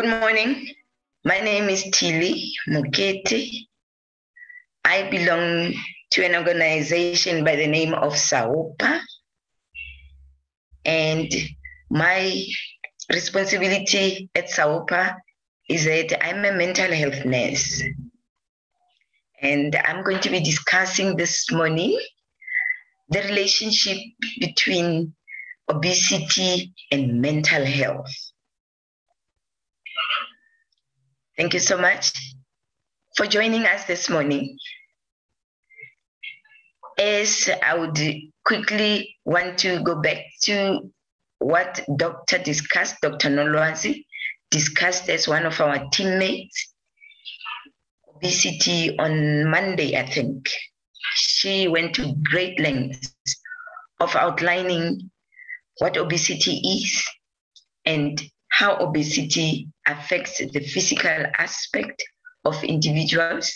Good morning. My name is Thilly Mokete. I belong to an organization by the name of SAOPA. And my responsibility at SAOPA is that I'm a mental health nurse. And I'm going to be discussing this morning the relationship between obesity and mental health. Thank you so much for joining us this morning. As I would quickly want to go back to what Dr. discussed, Dr. Noloazi discussed as one of our teammates, obesity on Monday, I think. She went to great lengths of outlining what obesity is and how obesity affects the physical aspect of individuals.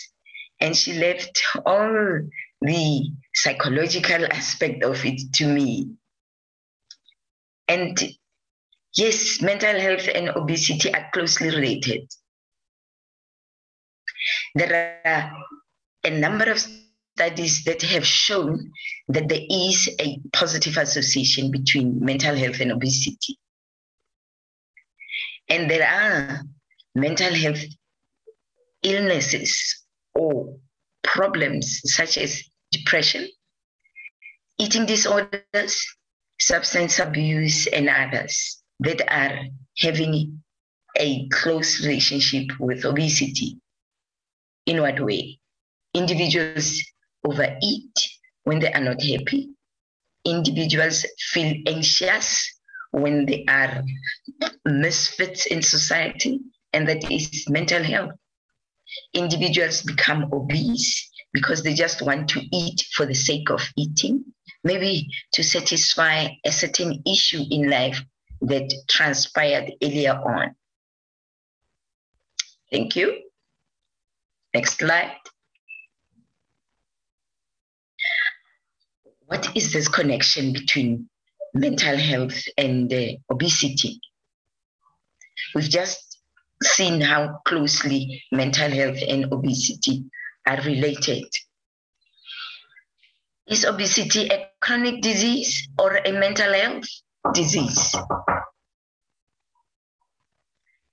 And she left all the psychological aspect of it to me. And yes, mental health and obesity are closely related. There are a number of studies that have shown that there is a positive association between mental health and obesity. And there are mental health illnesses or problems such as depression, eating disorders, substance abuse, and others that are having a close relationship with obesity. In what way? Individuals overeat when they are not happy. Individuals feel anxious when they are misfits in society, and that is mental health. Individuals become obese because they just want to eat for the sake of eating, maybe to satisfy a certain issue in life that transpired earlier on. Thank you. Next slide. What is this connection between mental health and uh, obesity. We've just seen how closely mental health and obesity are related. Is obesity a chronic disease or a mental health disease?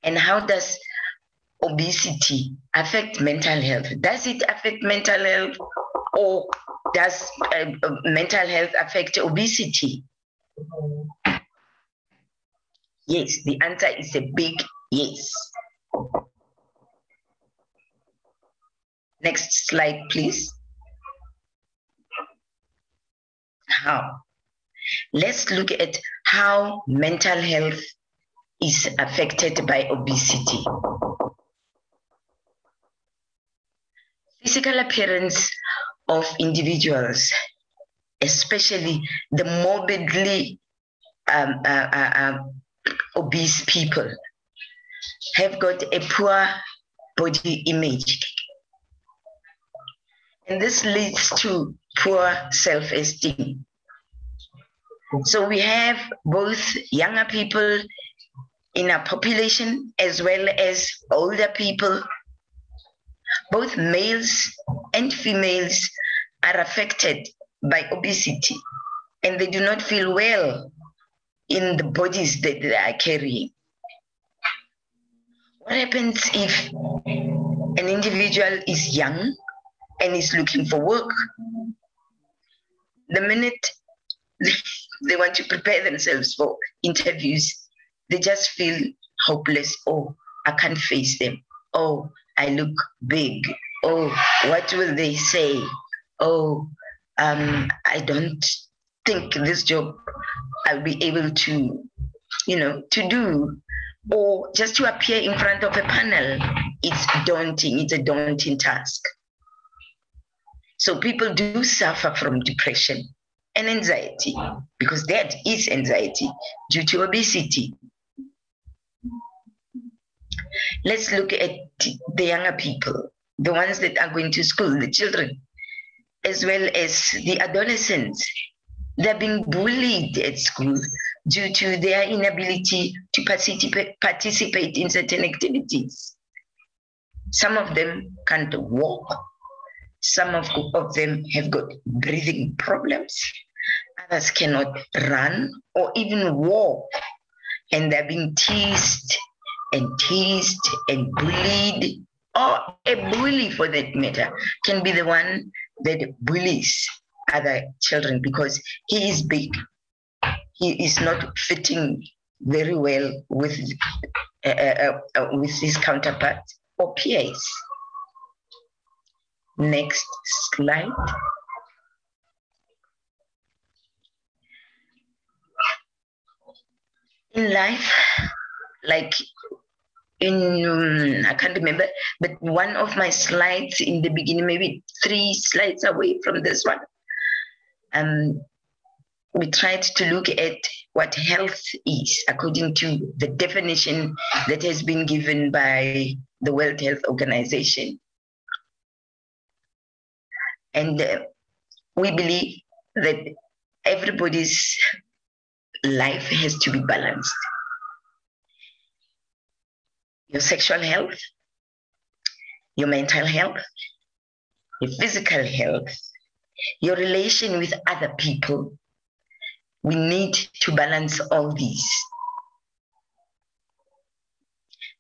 And how does obesity affect mental health? Does it affect mental health or does uh, mental health affect obesity? Yes, the answer is a big yes. Next slide, please. How? Let's look at how mental health is affected by obesity. Physical appearance of individuals especially the morbidly um, uh, uh, uh, obese people, have got a poor body image. And this leads to poor self esteem. So we have both younger people in our population as well as older people. Both males and females are affected by obesity and they do not feel well in the bodies that they are carrying. What happens if an individual is young and is looking for work? The minute they want to prepare themselves for interviews, they just feel hopeless. Oh, I can't face them. Oh, I look big. Oh, what will they say? Oh, um, I don't think this job I'll be able to, you know, to do. Or just to appear in front of a panel, it's daunting, it's a daunting task. So people do suffer from depression and anxiety because that is anxiety due to obesity. Let's look at the younger people, the ones that are going to school, the children as well as the adolescents. they're being bullied at school due to their inability to participate, participate in certain activities. Some of them can't walk. Some of, of them have got breathing problems. Others cannot run or even walk. And they're being teased and teased and bullied. Or a bully, for that matter, can be the one that bullies other children because he is big. He is not fitting very well with uh, uh, uh, with his counterpart or peers. Next slide. In life, like in um, I can't remember, but one of my slides in the beginning, maybe three slides away from this one, um, we tried to look at what health is according to the definition that has been given by the World Health Organization. And uh, we believe that everybody's life has to be balanced. Your sexual health, your mental health, your physical health, your relation with other people. We need to balance all these.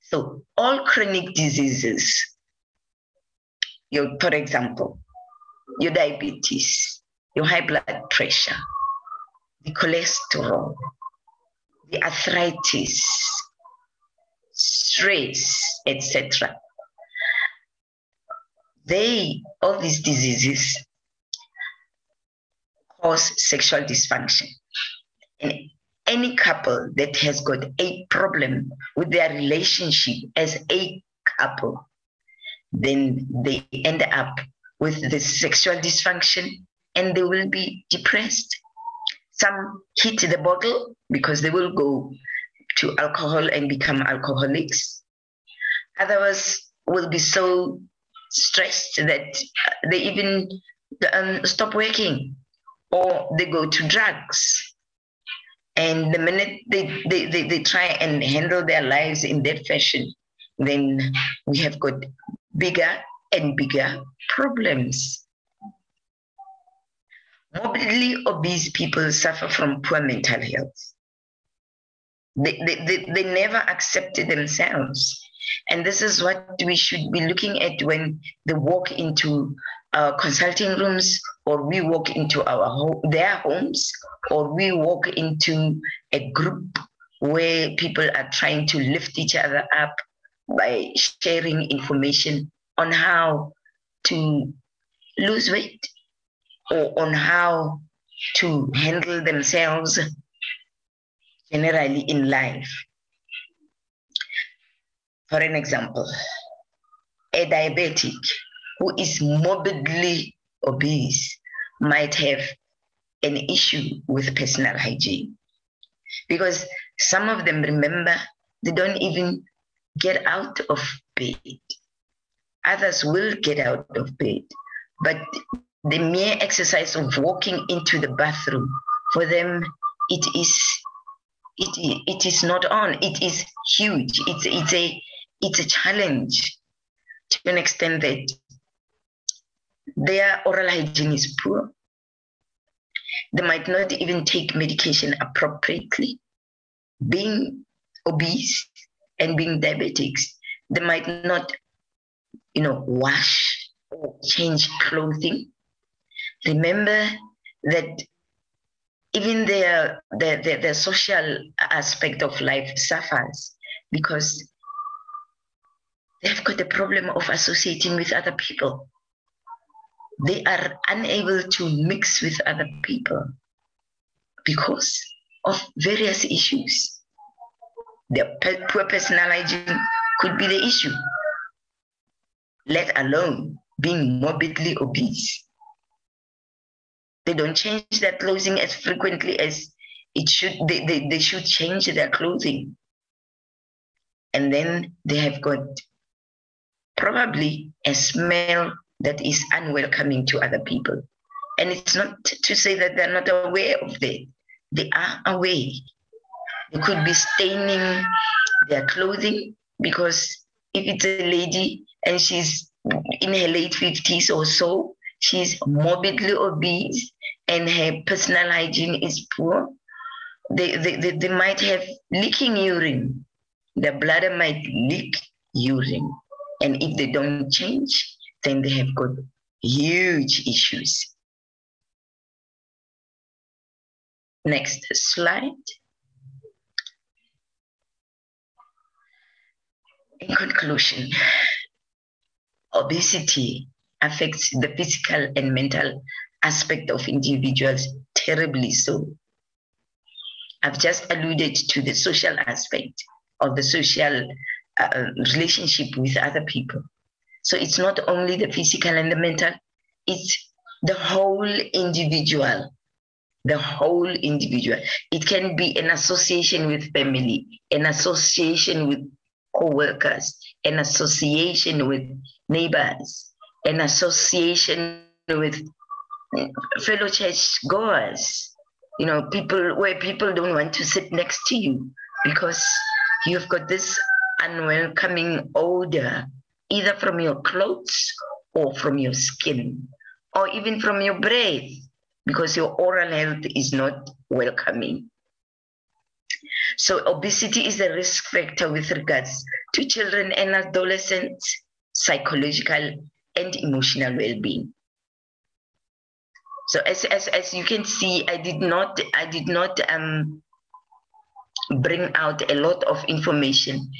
So all chronic diseases, your, for example, your diabetes, your high blood pressure, the cholesterol, the arthritis, stress, etc. They, all these diseases cause sexual dysfunction. And any couple that has got a problem with their relationship as a couple, then they end up with the sexual dysfunction and they will be depressed. Some hit the bottle because they will go to alcohol and become alcoholics. Others will be so stressed that they even um, stop working or they go to drugs. And the minute they, they, they, they try and handle their lives in that fashion, then we have got bigger and bigger problems. Morbidly obese people suffer from poor mental health. They, they, they, never accepted themselves. And this is what we should be looking at when they walk into uh, consulting rooms or we walk into our their homes or we walk into a group where people are trying to lift each other up by sharing information on how to lose weight or on how to handle themselves generally in life. For an example, a diabetic who is morbidly obese might have an issue with personal hygiene. Because some of them, remember, they don't even get out of bed. Others will get out of bed, but the mere exercise of walking into the bathroom, for them, it is it, it is not on. It is huge. It's it's a it's a challenge to an extent that their oral hygiene is poor. They might not even take medication appropriately. Being obese and being diabetics, they might not, you know, wash or change clothing. Remember that even their, their, their, their social aspect of life suffers because they've got the problem of associating with other people they are unable to mix with other people because of various issues. Their poor personal hygiene could be the issue, let alone being morbidly obese. They don't change their clothing as frequently as it should, they, they, they should change their clothing. And then they have got probably a smell that is unwelcoming to other people. And it's not to say that they're not aware of that. They are aware. They could be staining their clothing because if it's a lady and she's in her late 50s or so, she's morbidly obese and her personal hygiene is poor, they, they, they, they might have leaking urine. The bladder might leak urine. And if they don't change, then they have got huge issues. Next slide. In conclusion, obesity affects the physical and mental aspect of individuals terribly so. I've just alluded to the social aspect of the social uh, relationship with other people. So it's not only the physical and the mental, it's the whole individual. The whole individual. It can be an association with family, an association with co-workers, an association with neighbors, an association with eh, fellow church goers, you know, people where people don't want to sit next to you because you've got this unwelcoming odor, either from your clothes or from your skin, or even from your breath, because your oral health is not welcoming. So, obesity is a risk factor with regards to children and adolescents, psychological and emotional well being. So as, as, as you can see, I did not I did not um, bring out a lot of information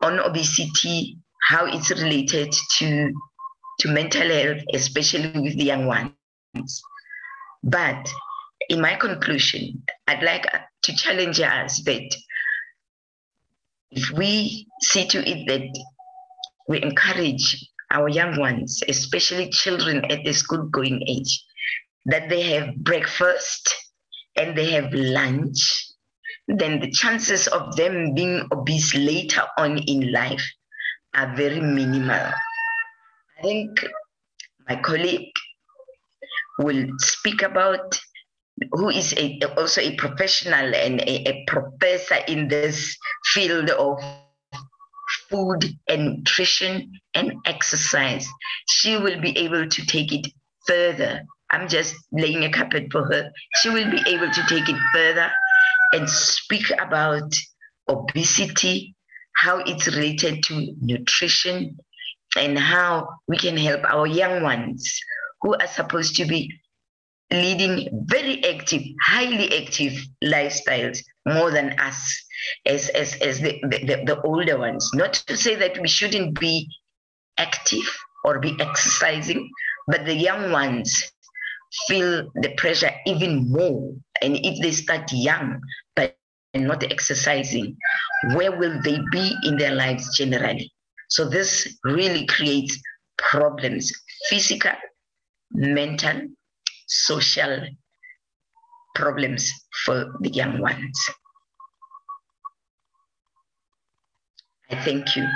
on obesity, how it's related to to mental health, especially with the young ones. But in my conclusion, I'd like to challenge us that if we see to it that we encourage our young ones, especially children at the school going age, that they have breakfast and they have lunch, then the chances of them being obese later on in life are very minimal. I think my colleague will speak about who is a, also a professional and a, a professor in this field of food and nutrition and exercise. She will be able to take it further I'm just laying a carpet for her. She will be able to take it further and speak about obesity, how it's related to nutrition, and how we can help our young ones who are supposed to be leading very active, highly active lifestyles more than us as, as, as the, the, the older ones. Not to say that we shouldn't be active or be exercising, but the young ones feel the pressure even more. And if they start young but not exercising, where will they be in their lives generally? So this really creates problems physical, mental, social problems for the young ones. I thank you.